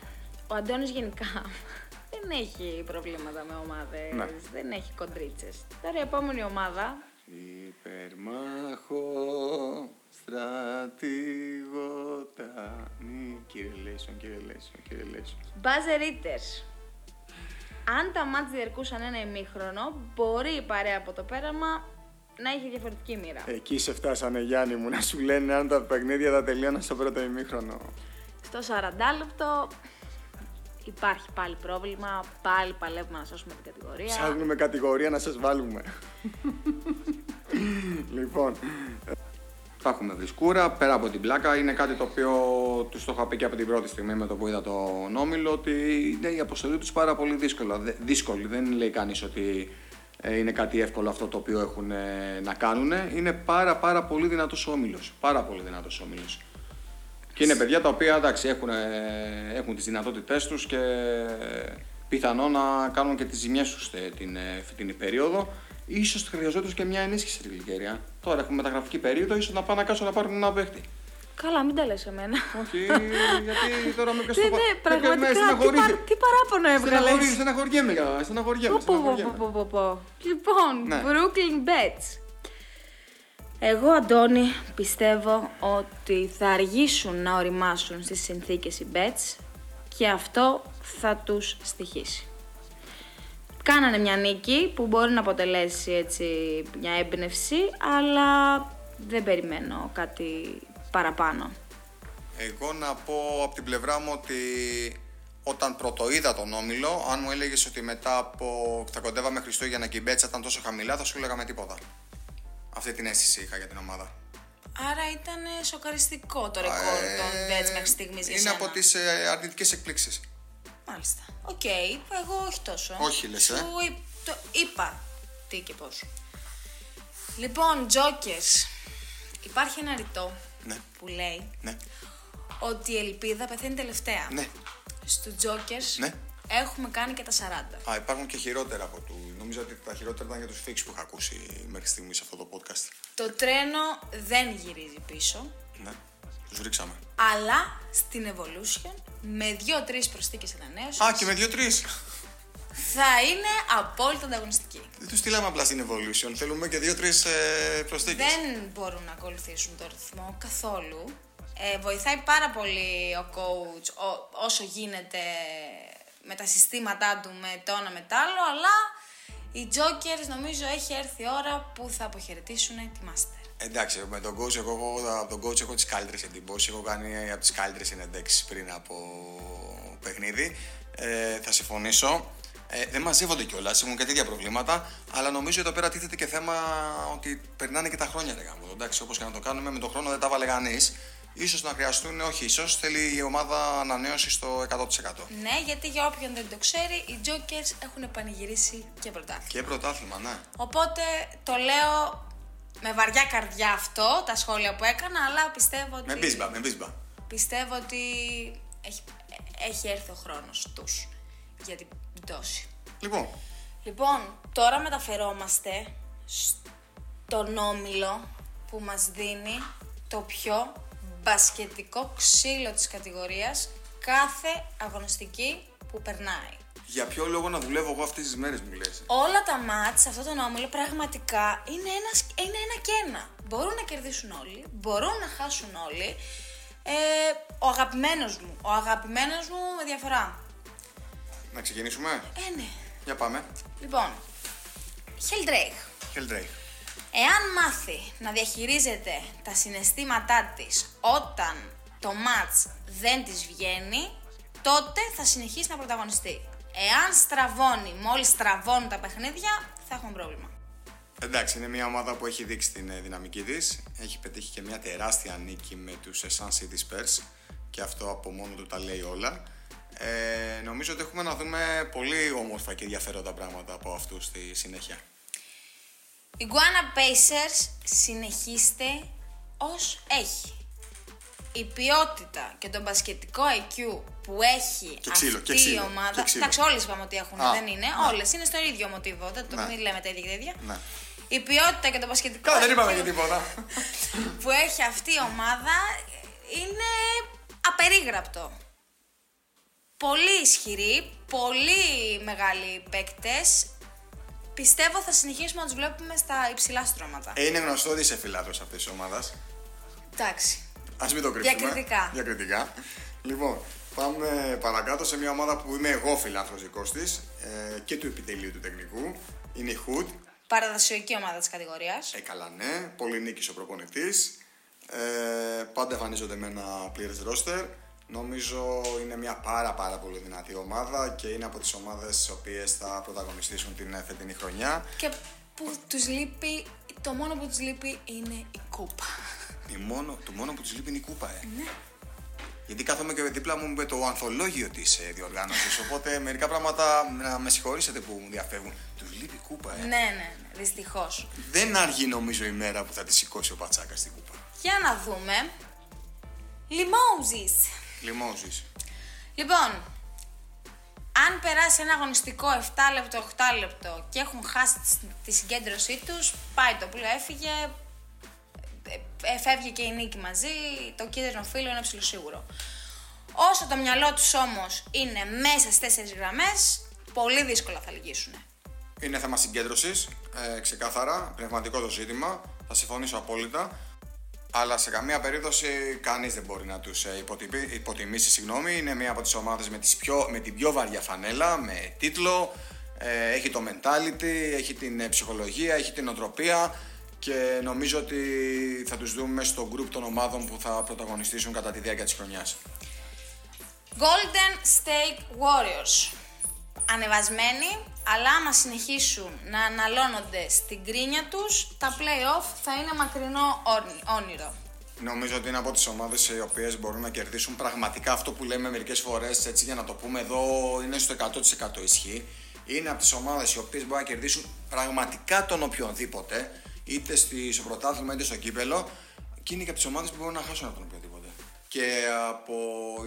ο Αντώνης γενικά δεν έχει προβλήματα με ομάδες, Ναι. δεν έχει κοντρίτσες. Τώρα η επόμενη ομάδα Υπερμάχο στρατηγότα. Κύριε Λέισον, κύριε Λέισον, κύριε Λέισον. Buzzer Eaters. Αν τα μάτς διαρκούσαν ένα ημίχρονο, μπορεί η παρέα από το πέραμα να είχε διαφορετική μοίρα. Εκεί σε φτάσανε Γιάννη μου να σου λένε αν τα παιχνίδια τα τελείωνα στο πρώτο ημίχρονο. Στο 40 λεπτό υπάρχει πάλι πρόβλημα, πάλι παλεύουμε να σώσουμε την κατηγορία. Ψάχνουμε κατηγορία να σας βάλουμε. λοιπόν, θα έχουμε βρισκούρα, πέρα από την πλάκα. Είναι κάτι το οποίο τους το είχα πει και από την πρώτη στιγμή με το που είδα τον Όμιλο ότι είναι η αποστολή τους πάρα πολύ δύσκολα. Δε- δύσκολη. Δεν λέει κανείς ότι ε, είναι κάτι εύκολο αυτό το οποίο έχουν ε, να κάνουν. Είναι πάρα πάρα πολύ δυνατός όμιλος. Πάρα πολύ δυνατός όμιλος. Και είναι παιδιά τα οποία εντάξει, έχουν, ε, έχουν τις δυνατότητές τους και πιθανό να κάνουν και τις ζημιές τους ε, την ε, φετινή περίοδο. Ίσως χρειαζόταν και μια ενίσχυση στην Γλυκέρια. Τώρα έχουμε μεταγραφική περίοδο, ίσως να πάνε να κάτσουν να πάρουν ένα παίχτη. Καλά, μην τα λες εμένα. Όχι, γιατί τώρα με πιάσει Ναι, το ναι, πα- πραγματικά, με τι, στεναχωρείς. παρά- τι παράπονο έβγαλες; Στεναχωρείς, στεναχωριέμαι, για- στεναχωριέμαι, Πω, πω, πω, στεναχωριέμαι. πω, πω, πω. Λοιπόν, Ναι. Brooklyn Bets. Εγώ, Αντώνη, πιστεύω ότι θα αργήσουν να οριμάσουν στις συνθήκες οι Bets και αυτό θα τους στοιχήσει. Κάνανε μια νίκη που μπορεί να αποτελέσει έτσι μια έμπνευση, αλλά δεν περιμένω κάτι παραπάνω. Εγώ να πω από την πλευρά μου ότι όταν πρωτοείδα τον Όμιλο, αν μου έλεγες ότι μετά από θα κοντεύαμε Χριστούγεννα και η μπέτσα ήταν τόσο χαμηλά, θα σου έλεγα με τίποτα. Αυτή την αίσθηση είχα για την ομάδα. Άρα ήταν σοκαριστικό το ρεκόρ Ε, των Bets μέχρι στιγμής για Είναι σένα. από τις ε, αρνητικές εκπλήξεις. Μάλιστα. Οκ, εγώ όχι τόσο. Όχι, λες, ε. Σου είπ- το είπα τι και πώς. Λοιπόν, Jokers. Υπάρχει ένα ρητό Ναι, που λέει ναι, ότι η ελπίδα πεθαίνει τελευταία. ναι. Στους Jokers Ναι. έχουμε κάνει και τα 40. Α, υπάρχουν και χειρότερα από του. Νομίζω ότι τα χειρότερα ήταν για τους φίξ που είχα ακούσει μέχρι στιγμής σε αυτό το podcast. Το τρένο δεν γυρίζει πίσω, Ναι, τους ρίξαμε. αλλά στην Evolution με δύο-τρεις προσθήκες ανανέωσης Α, και με δύο-τρεις. Θα είναι απόλυτα ανταγωνιστική. Δεν τους στείλαμε απλά στην Evolution. Θέλουμε και δύο-τρεις ε, προσθήκες. δεν μπορούν να ακολουθήσουν το ρυθμό καθόλου. Ε, βοηθάει πάρα πολύ ο coach ο- όσο γίνεται με τα συστήματά του, με το ένα με το άλλο, αλλά οι Jokers νομίζω έχει έρθει η ώρα που θα αποχαιρετήσουν τη Master. Εντάξει, με τον coach, εγώ, εγώ από τον coach έχω τις καλύτερες εντυπώσεις. Έχω κάνει από τις καλύτερες συνεντέξει πριν από παιχνίδι. Ε, θα συμφωνήσω. Ε, δεν μαζεύονται κιόλας, έχουν και τέτοια προβλήματα. Αλλά νομίζω εδώ πέρα τίθεται και θέμα ότι περνάνε και τα χρόνια. Ρε, γάμο. Εντάξει, όπως και να το κάνουμε, με τον χρόνο δεν τα βάλε κανείς. σω να χρειαστούν, όχι ίσως, θέλει η ομάδα ανανέωση στο 100%. Ναι, γιατί για όποιον δεν το ξέρει, οι Jokers έχουν πανηγυρίσει και πρωτάθλημα. Και πρωτάθλημα, ναι. Οπότε το λέω με βαριά καρδιά αυτό, τα σχόλια που έκανα, αλλά πιστεύω ότι... Με μπίσμπα, με μπίσμπα. Πιστεύω ότι έχει, έχει έρθει ο χρόνος τους για την πτώση. Λοιπόν, Λοιπόν, τώρα μεταφερόμαστε στον Όμιλο που μας δίνει το πιο μπασκετικό ξύλο της κατηγορίας κάθε αγωνιστική που περνάει. για ποιο λόγο να δουλεύω εγώ αυτές τις μέρες, μου λες; Όλα τα μάτς σε αυτόν τον όμιλο πραγματικά είναι, ένας, είναι ένα και ένα. Μπορούν να κερδίσουν όλοι, μπορούν να χάσουν όλοι. Ε, ο αγαπημένος μου, ο αγαπημένος μου με διαφορά. Να ξεκινήσουμε; Ε, ναι. Για πάμε. Λοιπόν, Χελντρέιχ. Helldrake. Εάν μάθει να διαχειρίζεται τα συναισθήματά της όταν το μάτς δεν της βγαίνει, τότε θα συνεχίσει να πρωταγωνιστεί. Εάν στραβώνει, μόλις στραβώνει τα παιχνίδια, θα έχουμε πρόβλημα. Εντάξει, είναι μια ομάδα που έχει δείξει την ε, δυναμική της. Έχει πετύχει και μια τεράστια νίκη με τους Sun City Spurs και αυτό από μόνο του τα λέει όλα. Ε, νομίζω ότι έχουμε να δούμε πολύ όμορφα και ενδιαφέροντα πράγματα από αυτού στη συνέχεια. Η Guana Pacers συνεχίστε ως έχει. Η ποιότητα και το μπασκετικό IQ που έχει Και ξύλο, αυτή και ξύλο, η ομάδα. και ξύλο. Εντάξει, όλε είπαμε ότι έχουν, Α, δεν είναι. ναι. Όλες είναι στο ίδιο μοτίβο. Δεν το Ναι. μην λέμε τα ίδια και τα ίδια. Ναι. Η ποιότητα και το μπασκετικό Καλά, δεν IQ είπαμε και τίποτα. που έχει αυτή η ομάδα είναι απερίγραπτο. Πολύ ισχυροί, πολύ μεγάλοι παίκτες. Πιστεύω θα συνεχίσουμε να τους βλέπουμε στα υψηλά στρώματα. Ε, είναι γνωστό ότι είσαι φιλάθρο αυτής της ομάδας. Εντάξει. Α μην το κρύψουμε. Διακριτικά. Διακριτικά. Λοιπόν, πάμε παρακάτω σε μια ομάδα που είμαι εγώ φιλάθρο δικό της ε, και του επιτελείου του τεχνικού. Είναι η Hood. Παραδοσιακή ομάδα της κατηγορίας. Ε, καλά, ναι. Πολύ νίκης ο προπονητής. Ε, πάντα εμφανίζονται με ένα πλήρες ρόστερ. Νομίζω είναι μια πάρα πάρα πολύ δυνατή ομάδα και είναι από τις ομάδες τις οποίες θα πρωταγωνιστήσουν την ε, φετινή χρονιά. Και που τους λείπει, το μόνο που τους λείπει είναι η κούπα. Η μόνο, το μόνο που τους λείπει είναι η κούπα, ε. Γιατί κάθομαι και δίπλα μου με το ανθολόγιο της διοργάνωσης. Οπότε μερικά πράγματα να με συγχωρήσετε που μου διαφεύγουν. Τους λείπει η κούπα, ε. ναι, ναι, ναι, δυστυχώς. Δεν αργεί νομίζω η μέρα που θα τη σηκώσει ο Πατσάκας στην κούπα. Για να δούμε. Λιμόουζης. Λιμόζης. Λοιπόν, αν περάσει ένα αγωνιστικό 7 λεπτό, 8 λεπτό και έχουν χάσει τη- τη συγκέντρωσή τους, πάει το πλοίο, έφυγε, ε, ε, φεύγει και η νίκη μαζί, το κίτρινο φύλλο είναι ψηλοσίγουρο. Όσο το μυαλό τους όμως είναι μέσα στις τέσσερις γραμμές, πολύ δύσκολα θα λυγίσουν. Είναι θέμα συγκέντρωσης, ε, ξεκάθαρα, πνευματικό το ζήτημα. Θα συμφωνήσω απόλυτα. Αλλά σε καμία περίπτωση κανείς δεν μπορεί να τους υποτιμήσει. Συγγνώμη. Είναι μία από τις ομάδες με, τις πιο- με την πιο βαριά φανέλα, με τίτλο. ε, έχει το mentality, έχει την ε, ψυχολογία, έχει την οτροπία και νομίζω ότι θα τους δούμε στο group των ομάδων που θα πρωταγωνιστήσουν κατά τη διάρκεια της χρονιάς. Golden State Warriors. Ανεβασμένοι, αλλά άμα συνεχίσουν να αναλώνονται στην κρίνια τους, τα play-off θα είναι μακρινό όρνη- όνειρο. Νομίζω ότι είναι από τις ομάδες οι οποίες μπορούν να κερδίσουν πραγματικά αυτό που λέμε μερικές φορές, έτσι για να το πούμε εδώ, είναι στο 100% ισχύ. Είναι από τις ομάδες οι οποίες μπορούν να κερδίσουν πραγματικά τον οποιονδήποτε, είτε στη- στο πρωτάθλημα είτε στο κύπελο, και είναι και από τις ομάδες που μπορούν να χάσουν από τον οποιοδήποτε. Και από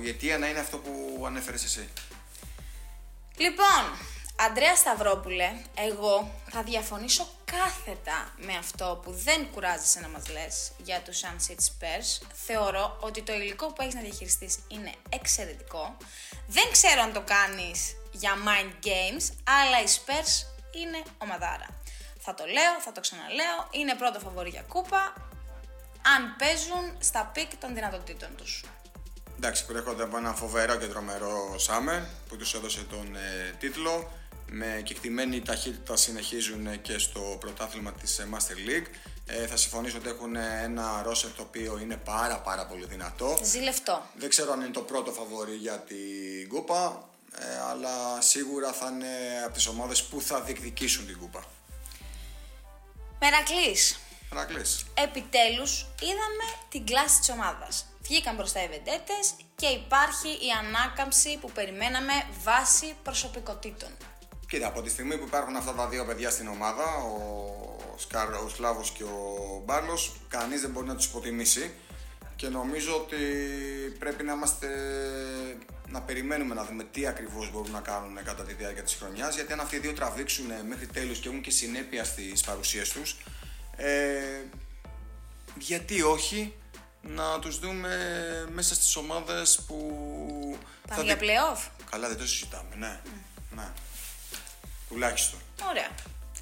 η αιτία να είναι αυτό που ανέφερες εσύ. Λοιπόν, Αντρέα Σταυρόπουλε, εγώ θα διαφωνήσω κάθετα με αυτό που δεν κουράζεσαι να μας λες για τους Sunset Spurs. Θεωρώ ότι το υλικό που έχεις να διαχειριστείς είναι εξαιρετικό. Δεν ξέρω αν το κάνεις για mind games, αλλά οι Spurs είναι ομαδάρα. Θα το λέω, θα το ξαναλέω, είναι πρώτο φαβορή για κούπα, αν παίζουν στα peak των δυνατοτήτων τους. Εντάξει, προέρχονται από ένα φοβερό και τρομερό Summer που τους έδωσε τον ε, τίτλο. Με κεκτημένη ταχύτητα συνεχίζουν ε, και στο πρωτάθλημα της ε, Master League. Ε, θα συμφωνήσω ότι έχουν ε, ένα roster το οποίο είναι πάρα πάρα πολύ δυνατό. Ζηλευτό. Δεν ξέρω αν είναι το πρώτο φαβορή για την κούπα, ε, αλλά σίγουρα θα είναι από τις ομάδες που θα διεκδικήσουν την κούπα. Μερακλής. Ανακλείς. Επιτέλους είδαμε την κλάση της ομάδας. Βγήκαν μπροστά οι βεντέτες και υπάρχει η ανάκαμψη που περιμέναμε βάσει προσωπικότητων. Κοίτα, από τη στιγμή που υπάρχουν αυτά τα δύο παιδιά στην ομάδα, ο, Σκάρ, ο Σλάβος και ο Μπάρλος, κανείς δεν μπορεί να τους υποτιμήσει και νομίζω ότι πρέπει να είμαστε να περιμένουμε να δούμε τι ακριβώς μπορούν να κάνουν κατά τη διάρκεια της χρονιάς γιατί αν αυτοί οι δύο τραβήξουν μέχρι τέλους και έχουν και συνέπεια στις παρουσίες τους ε, γιατί όχι να τους δούμε μέσα στις ομάδες που Πάνε για play-off; Καλά, δεν το συζητάμε, ναι. ναι. Τουλάχιστον. Ωραία.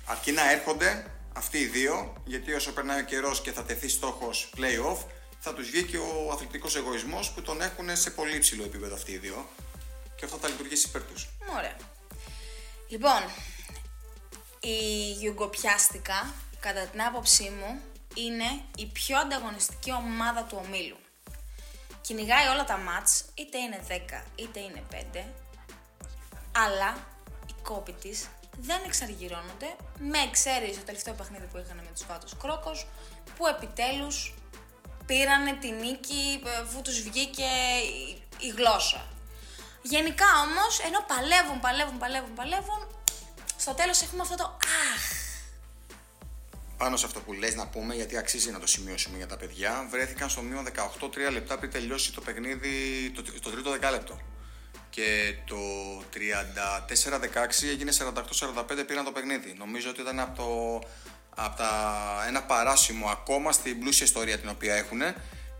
Αρκεί να έρχονται αυτοί οι δύο, γιατί όσο περνάει ο καιρός και θα τεθεί στόχος playoff, θα τους βγει και ο αθλητικός εγωισμός που τον έχουν σε πολύ υψηλό επίπεδο αυτοί οι δύο. Και αυτό θα λειτουργήσει υπέρ τους. Ωραία. Λοιπόν, η Γιουγκοπιάστικα, κατά την άποψή μου, είναι η πιο ανταγωνιστική ομάδα του ομίλου. Κυνηγάει όλα τα μάτς, είτε είναι 10 είτε είναι 5, αλλά η κόπη της δεν εξαργυρώνονται, με εξαίρεση το τελευταίο παιχνίδι που είχαν με τους Βάτος Κρόκος, που επιτέλους πήρανε τη νίκη ε, αφού τους βγήκε η, η γλώσσα. Γενικά όμως, ενώ παλεύουν, παλεύουν, παλεύουν, παλεύουν, στο τέλος έχουμε αυτό το αχ. Πάνω σε αυτό που λες να πούμε, γιατί αξίζει να το σημειώσουμε για τα παιδιά, βρέθηκαν στο μείον 18 3 λεπτά πριν τελειώσει το παιχνίδι, το, το τρίτο δεκάλεπτο. Και το 34-16 έγινε 48-45 πήραν το παιχνίδι. Νομίζω ότι ήταν από, το, από τα, ένα παράσημο ακόμα στην πλούσια ιστορία την οποία έχουν.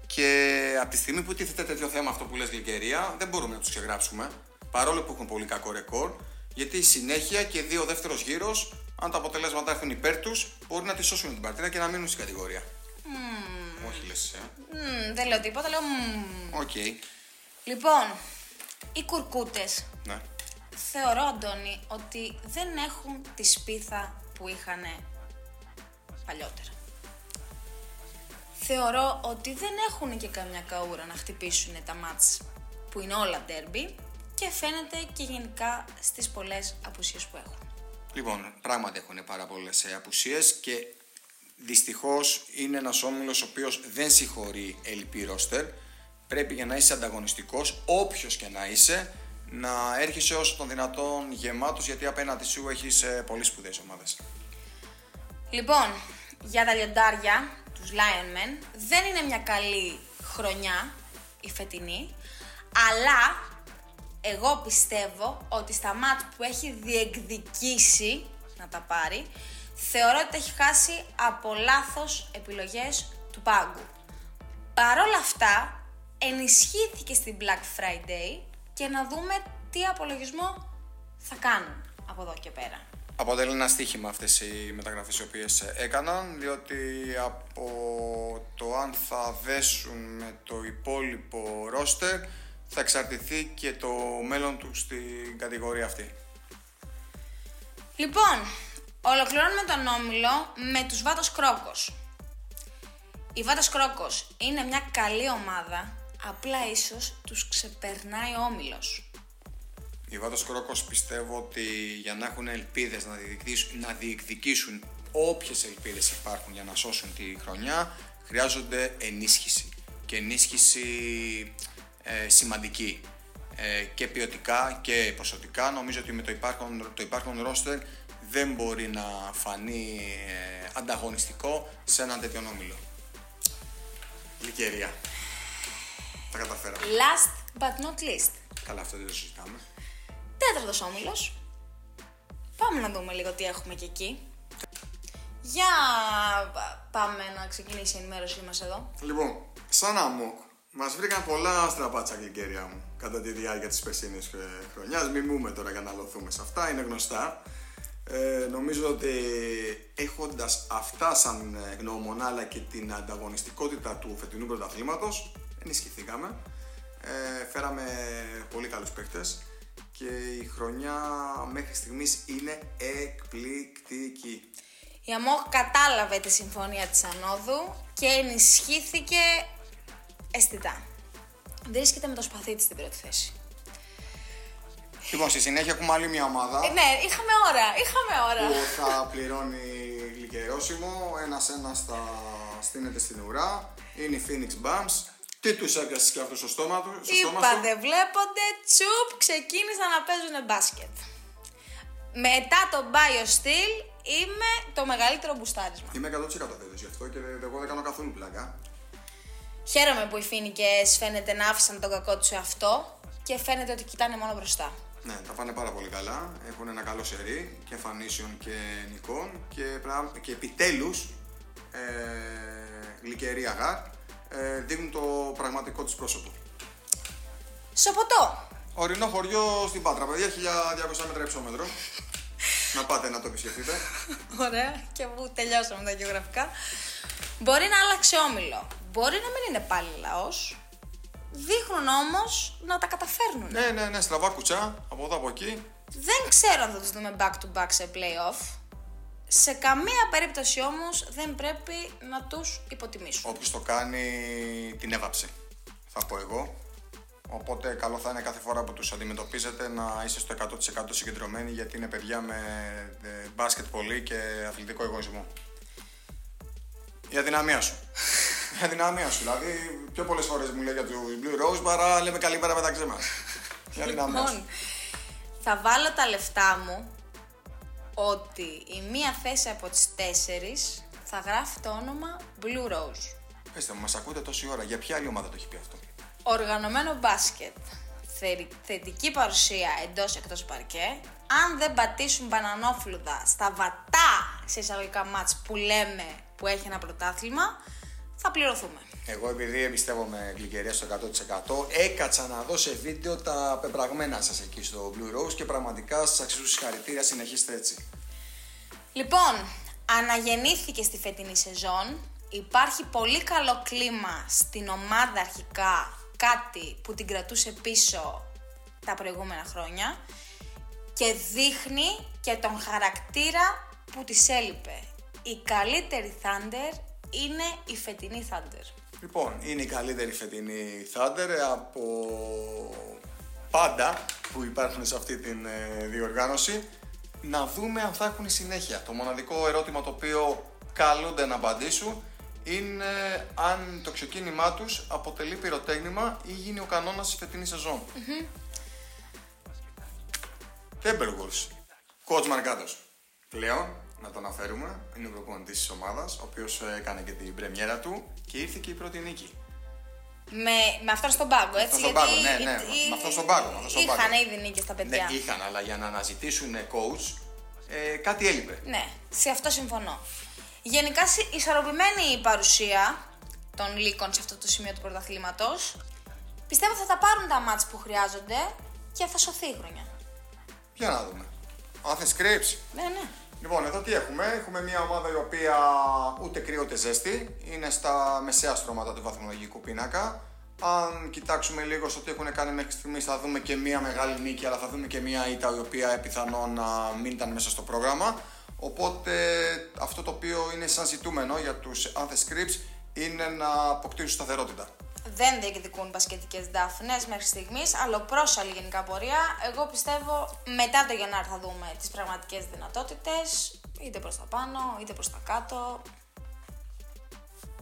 Και από τη στιγμή που τίθεται τέτοιο θέμα αυτό που λες γλυκερία, δεν μπορούμε να τους ξεγράψουμε. Παρόλο που έχουν πολύ κακό ρεκόρ, γιατί η συνέχεια και δύο δεύτερος γύρος, αν τα αποτελέσματα έρθουν υπέρ τους, μπορεί να τη σώσουν την παρτίδα και να μείνουν στην κατηγορία. Mm. Όχι λες, ε. Mm, δεν λέω τίποτα, λέω. Mm. OK. Okay. Λοιπόν, οι κουρκούτες Ναι. θεωρώ, Αντώνη, ότι δεν έχουν τη σπίθα που είχαν παλιότερα. Θεωρώ ότι δεν έχουν και καμιά καούρα να χτυπήσουν τα μάτς που είναι όλα ντέρμπι και φαίνεται και γενικά στις πολλές απουσίες που έχουν. Λοιπόν, πράγματι έχουν πάρα πολλές απουσίες και δυστυχώς είναι ένας όμιλος ο οποίος δεν συγχωρεί ελλειπή ρόστερ. Πρέπει για να είσαι ανταγωνιστικός, όποιος και να είσαι, να έρχεσαι όσο τον δυνατόν γεμάτος γιατί απέναντι σου έχεις πολύ σπουδαίες ομάδες. Λοιπόν, για τα λιοντάρια, τους Lion Men, δεν είναι μια καλή χρονιά η φετινή, αλλά εγώ πιστεύω ότι στα μάτ που έχει διεκδικήσει να τα πάρει, θεωρώ ότι έχει χάσει από λάθος επιλογές του πάγκου. Παρόλα αυτά, ενισχύθηκε στην Black Friday και να δούμε τι απολογισμό θα κάνουν από εδώ και πέρα. Αποτελεί ένα στοίχημα αυτές οι μεταγραφές οι οποίες έκαναν, διότι από το αν θα δέσουν με το υπόλοιπο ρόστερ θα εξαρτηθεί και το μέλλον του στην κατηγορία αυτή. Λοιπόν, ολοκληρώνουμε τον Όμιλο με τους Βάτος Κρόκος. Η Βάτος Κρόκος είναι μια καλή ομάδα, απλά ίσως τους ξεπερνάει ο Όμιλος. Οι Βάτος Κρόκος πιστεύω ότι για να έχουν ελπίδες να διεκδικήσουν, να διεκδικήσουν όποιες ελπίδες υπάρχουν για να σώσουν τη χρονιά, χρειάζονται ενίσχυση. Και ενίσχυση ε, σημαντική ε, και ποιοτικά και ποσοτικά. Νομίζω ότι με το υπάρχον, το υπάρχον roster δεν μπορεί να φανεί ε, ανταγωνιστικό σε έναν τέτοιο όμιλο. Λυκερία. Τα καταφέραμε. Last but not least. Καλά, αυτό δεν το συζητάμε. Τέταρτος όμιλος. Πάμε να δούμε λίγο τι έχουμε και εκεί. Για πάμε να ξεκινήσει η ενημέρωσή μας εδώ. Λοιπόν, σαν αμόκ, Μας βρήκαν πολλά στραπάτσα γλυκέρια μου κατά τη διάρκεια της περσίνη χρονιάς. Μην μούμε τώρα για να λωθούμε σε αυτά, είναι γνωστά. Ε, νομίζω ότι έχοντας αυτά σαν γνώμονα αλλά και την ανταγωνιστικότητα του φετινού πρωταθλήματος, ενισχυθήκαμε. Ε, φέραμε πολύ καλούς παίκτες και η χρονιά μέχρι στιγμής είναι εκπληκτική. Η ΑΜΟΚ κατάλαβε τη συμφωνία της Ανόδου και ενισχύθηκε αισθητά. Βρίσκεται με το σπαθί της στην πρώτη θέση. Λοιπόν, στη συνέχεια έχουμε άλλη μια ομάδα. Ε, ναι, είχαμε ώρα, είχαμε ώρα. Που θα πληρώνει γλυκερόσιμο, ένα-ένα θα στείνεται στην ουρά. Είναι η Phoenix Bums. Τι τους έπιασες και αυτό στο στόμα του. Είπα, δεν βλέπονται, τσουπ, ξεκίνησαν να παίζουν μπάσκετ. Μετά το BioSteel είμαι το μεγαλύτερο μπουστάρισμα. Είμαι 100% βέβαιος γι' αυτό και εγώ δεν κάνω καθόλου πλάκα. Χαίρομαι που οι Φίνικες φαίνεται να άφησαν τον κακό τους σε αυτό και φαίνεται ότι κοιτάνε μόνο μπροστά. Ναι, τα πάνε πάρα πολύ καλά. Έχουν ένα καλό σερί και εμφανίσεων και νικών και, πρα... και επιτέλους ε, γλυκερή αγάρ ε, δείχνουν το πραγματικό τους πρόσωπο. Σοποτό. Ορεινό χωριό στην Πάτρα, παιδιά, 1200 μέτρα υψόμετρο. να πάτε να το επισκεφτείτε. Ωραία, και που τελειώσαμε τα γεωγραφικά. Μπορεί να άλλαξε όμιλο. Μπορεί να μην είναι πάλι λαός. Δείχνουν όμως να τα καταφέρνουν. Ναι, ναι, ναι, στραβά κουτσά από εδώ από εκεί. Δεν ξέρω αν θα τους δούμε back to back σε playoff. Σε καμία περίπτωση όμως δεν πρέπει να τους υποτιμήσουμε. Όποιος το κάνει την έβαψε, θα πω εγώ. Οπότε καλό θα είναι κάθε φορά που τους αντιμετωπίζετε να είστε στο 100% συγκεντρωμένοι γιατί είναι παιδιά με ε, μπάσκετ πολύ και αθλητικό εγωισμό. Η αδυναμία σου. Η αδυναμία σου. Δηλαδή, πιο πολλές φορές μου λέει για του Blue Rose παρά λέμε καλή μέρα μεταξύ μας. Η αδυναμία σου. Λοιπόν, θα βάλω τα λεφτά μου ότι η μία θέση από τις τέσσερις θα γράφει το όνομα Blue Rose. Πετε μου, μας ακούτε τόση ώρα. Για ποια άλλη ομάδα το έχει πει αυτό; Οργανωμένο μπάσκετ. Θε- Θετική παρουσία εντός εκτός παρκέ. Αν δεν πατήσουν μπανανόφλουδα στα βατά σε εισαγωγικά μάτς που λέμε που έχει ένα πρωτάθλημα, θα πληρωθούμε. Εγώ επειδή εμπιστεύομαι γλυκερία στο 100% έκατσα να δω σε βίντεο τα πεπραγμένα σας εκεί στο Blue Rose και πραγματικά σας αξίζουν συγχαρητήρια, συνεχίστε έτσι. Λοιπόν, αναγεννήθηκε στη φετινή σεζόν. Υπάρχει πολύ καλό κλίμα στην ομάδα αρχικά, κάτι που την κρατούσε πίσω τα προηγούμενα χρόνια και δείχνει και τον χαρακτήρα που της έλειπε. Η καλύτερη Thunder είναι η φετινή Thunder. Λοιπόν, είναι η καλύτερη φετινή Thunder από πάντα που υπάρχουν σε αυτή την ε, διοργάνωση. Να δούμε αν θα έχουν συνέχεια. Το μοναδικό ερώτημα το οποίο καλούνται να απαντήσουν είναι αν το ξεκίνημά τους αποτελεί πυροτέχνημα ή γίνει ο κανόνας της φετινής σεζόν. Timberwolves. Coach Μαρκάτος. Πλέον, να το αναφέρουμε, είναι ο προπονητής της ομάδας, ο οποίος ε, έκανε και την πρεμιέρα του και ήρθε και η πρώτη νίκη. Με, με αυτόν στον πάγκο, έτσι. στον πάγκο, ναι, ναι, με αυτόν στον πάγκο, με αυτόν στον Είχαν πάγκο. ήδη νίκες τα παιδιά. Ναι, είχαν, αλλά για να αναζητήσουν coach, ε, κάτι έλειπε. Ναι, σε αυτό συμφωνώ. Γενικά συ- ισορροπημένη η παρουσία των λύκων σε αυτό το σημείο του πρωταθλήματος. Πιστεύω θα τα πάρουν τα μάτς που χρειάζονται και θα σωθεί η χρονιά. Για να δούμε. Athens Crips. Ναι, ναι. Λοιπόν, εδώ τι έχουμε; Έχουμε μια ομάδα η οποία ούτε κρύο ούτε ζέστη. Είναι στα μεσαία στρώματα του βαθμολογικού πίνακα. Αν κοιτάξουμε λίγο στο τι έχουν κάνει μέχρι στιγμής, θα δούμε και μια μεγάλη νίκη, αλλά θα δούμε και μια ήττα η οποία πιθανόν να μην ήταν μέσα στο πρόγραμμα. Οπότε αυτό το οποίο είναι σαν ζητούμενο για τους Athens Crips είναι να αποκτήσουν σταθερότητα. Δεν διεκδικούν μπασκετικές δάφνες μέχρι στιγμής, αλλά πρόσαλη γενικά πορεία. Εγώ πιστεύω μετά το Γενάρη θα δούμε τις πραγματικές δυνατότητες, είτε προς τα πάνω, είτε προς τα κάτω.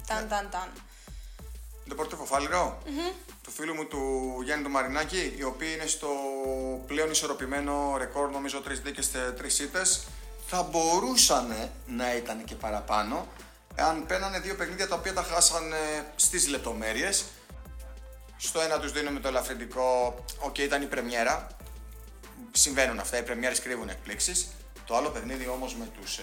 Ταν, ταν, ταν. Deportivo Φάληρο, του φίλου μου του Γιάννη του Μαρινάκη, οι οποίοι είναι στο πλέον ισορροπημένο ρεκόρ, νομίζω τρεις δίκες και τρεις ήττες. Θα μπορούσαν να ήταν και παραπάνω, αν παίρνανε δύο παιχνίδια τα οποία τα χάσανε στις λεπτομέρειες. Στο ένα τους δίνουμε το ελαφρυντικό, οκ, ήταν η πρεμιέρα. Συμβαίνουν αυτά, οι πρεμιέρες κρύβουν εκπλήξεις. Το άλλο παιχνίδι όμως με τους ε,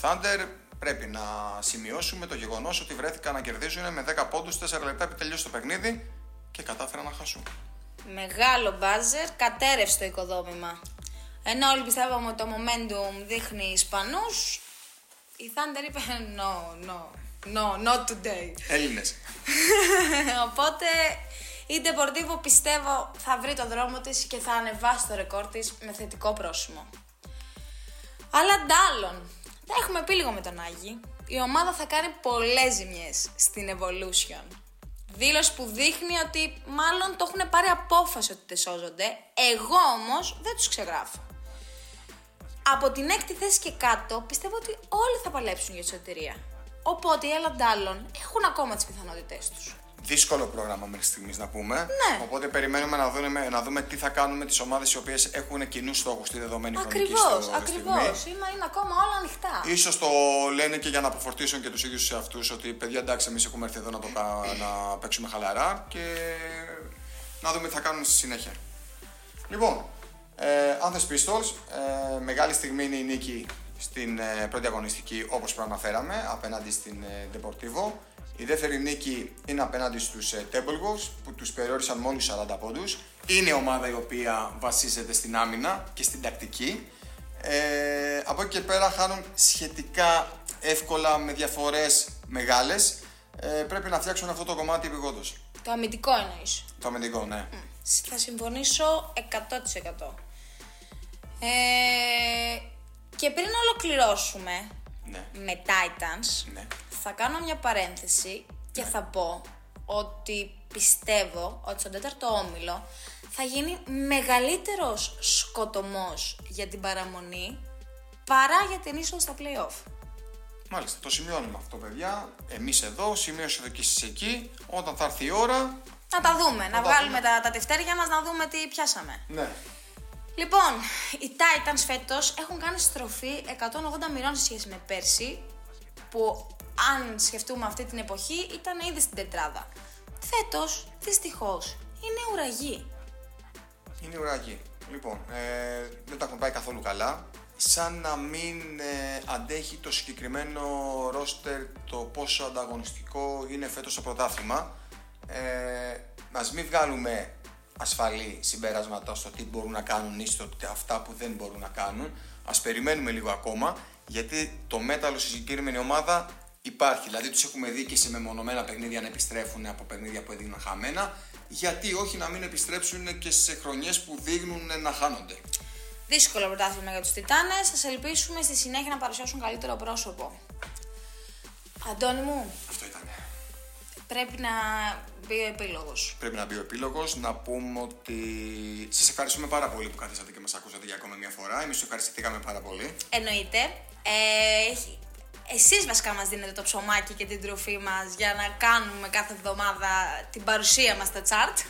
Thunder πρέπει να σημειώσουμε το γεγονός ότι βρέθηκαν να κερδίζουν με 10 πόντους 4 λεπτά πριν τελειώσει το παιχνίδι και κατάφεραν να χάσουν. Μεγάλο buzzer, κατέρρευσε το οικοδόμημα. Ενώ όλοι πιστεύαμε ότι το momentum δείχνει Ισπανούς, η Thunder είπε no, no, no, not today. Έλληνες. Οπότε η Deportivo πιστεύω θα βρει το δρόμο της και θα ανεβάσει το ρεκόρ της με θετικό πρόσημο. Αλλά ντάλλον, τα έχουμε πει λίγο με τον Άγη. Η ομάδα θα κάνει πολλές ζημιές στην Evolution. Δήλωση που δείχνει ότι μάλλον το έχουν πάρει απόφαση ότι δεν σώζονται. Εγώ όμως δεν τους ξεγράφω. Από την έκτη θέση και κάτω πιστεύω ότι όλοι θα παλέψουν για τη σωτηρία. Οπότε οι Ελλαντάλλον έχουν ακόμα τις πιθανότητές τους. Δύσκολο πρόγραμμα μέχρι στιγμής να πούμε. Ναι. Οπότε περιμένουμε να δούμε, να δούμε τι θα κάνουμε τις ομάδες οι οποίες έχουν κοινούς στόχους στη δεδομένη χρονική Ακριβώς, στο- ακριβώς. στιγμή. Είναι, είναι ακόμα όλα ανοιχτά. Ίσως το λένε και για να αποφορτήσουν και τους ίδιους σε αυτού ότι παιδιά εντάξει, εμείς έχουμε έρθει εδώ να, το, κα- να παίξουμε χαλαρά και να δούμε τι θα κάνουμε στη συνέχεια. Λοιπόν, ε, Anthony Pistols, ε, μεγάλη στιγμή είναι η νίκη στην ε, πρώτη αγωνιστική όπως προαναφέραμε απέναντι στην ε, Deportivo. Η δεύτερη νίκη είναι απέναντι στους ε, Timberwolves που τους περιόρισαν μόλις 40 πόντους. Είναι ομάδα η οποία βασίζεται στην άμυνα και στην τακτική. Ε, από εκεί και πέρα χάνουν σχετικά εύκολα με διαφορές μεγάλες. Ε, πρέπει να φτιάξουν αυτό το κομμάτι επιγόντως. Το αμυντικό εννοείς. Το αμυντικό, ναι. Θα συμφωνήσω 100%. Ε, και πριν ολοκληρώσουμε Ναι. με Titans, Ναι. θα κάνω μια παρένθεση και θα πω ότι πιστεύω ότι στον τέταρτο όμιλο θα γίνει μεγαλύτερος σκοτωμός για την παραμονή παρά για την είσοδο στα play-off. Μάλιστα, το σημειώνουμε αυτό, παιδιά. Εμείς εδώ, σημείωσε εδώ και εσείς εκεί. Όταν θα έρθει η ώρα. Να τα δούμε, να τα βγάλουμε δούμε. τα, τα τευτέρια μας να δούμε τι πιάσαμε. Ναι. Λοιπόν, οι Titans φέτος έχουν κάνει στροφή 180 μοιρών σε σχέση με πέρσι, που αν σκεφτούμε αυτή την εποχή ήταν ήδη στην τετράδα. Φέτος, δυστυχώς, είναι ουραγή. Είναι ουραγή. Λοιπόν, ε, δεν τα έχουν πάει καθόλου καλά. Σαν να μην ε, αντέχει το συγκεκριμένο ρόστερ το πόσο ανταγωνιστικό είναι φέτος το πρωτάθλημα. Ε, ας μην βγάλουμε ασφαλή συμπεράσματα στο τι μπορούν να κάνουν ή στο τι- αυτά που δεν μπορούν να κάνουν. Ας περιμένουμε λίγο ακόμα, γιατί το μέταλλο στη συγκεκριμένη ομάδα υπάρχει. Δηλαδή τους έχουμε δει και σε μεμονωμένα παιχνίδια να επιστρέφουν από παιχνίδια που έδειχναν χαμένα. Γιατί όχι να μην επιστρέψουν και σε χρονιές που δείχνουν να χάνονται. Δύσκολο πρωτάθλημα για τους Τιτάνες, σας ελπίσουμε στη συνέχεια να παρουσιάσουν καλύτερο πρόσωπο. Αντώνη μου, Αυτό ήταν. πρέπει να μπει ο επίλογος. Πρέπει να μπει ο επίλογος. Να πούμε ότι σας ευχαριστούμε πάρα πολύ που καθίσατε και μας ακούσατε για ακόμα μια φορά. Εμείς ευχαριστηθήκαμε πάρα πολύ. Εννοείται. Ε, έχει- εσείς βασικά μας δίνετε το ψωμάκι και την τροφή μας για να κάνουμε κάθε εβδομάδα την παρουσία μας στα chart.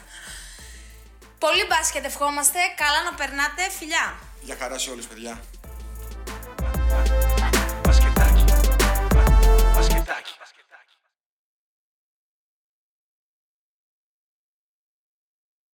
Πολύ μπάσκετ ευχόμαστε, καλά να περνάτε, φιλιά! Για χαρά σε όλους, παιδιά.